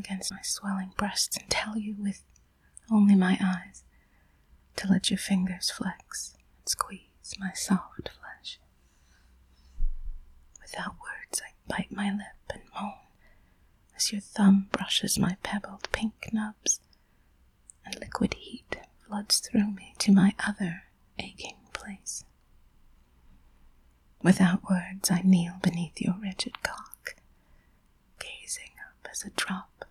against my swelling breasts and tell you with only my eyes to let your fingers flex and squeeze my soft flesh. Without words, I bite my lip and moan as your thumb brushes my pebbled pink nubs, and liquid heat floods through me to my other aching place. Without words, I kneel beneath your rigid cock, gazing up as a drop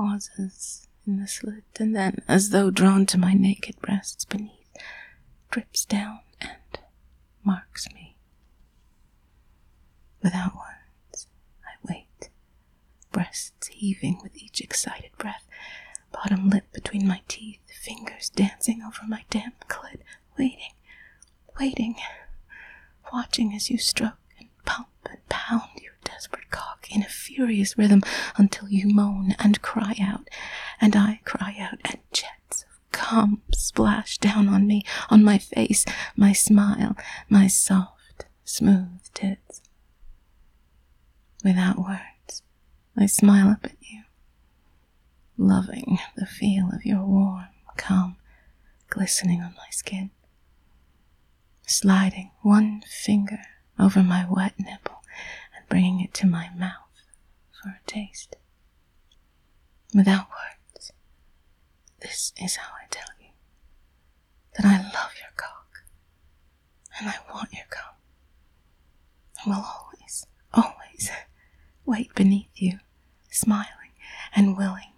pauses in the slit, and then, as though drawn to my naked breasts beneath, drips down and marks me. Without words, I wait, breasts heaving with each excited breath, bottom lip between my teeth, fingers dancing over my damp clit, waiting, waiting, watching as you stroke and pump and pound your desperate cock in a furious rhythm until you moan and cry out, and I cry out, and jets of cum splash down on me, on my face, my smile, my soft, smooth tits. Without words, I smile up at you, loving the feel of your warm cum glistening on my skin, sliding one finger over my wet nipple and bringing it to my mouth for a taste. Without words, this is how I tell you that I love your cock and I want your cum. I will always, always wait beneath you, smiling and willing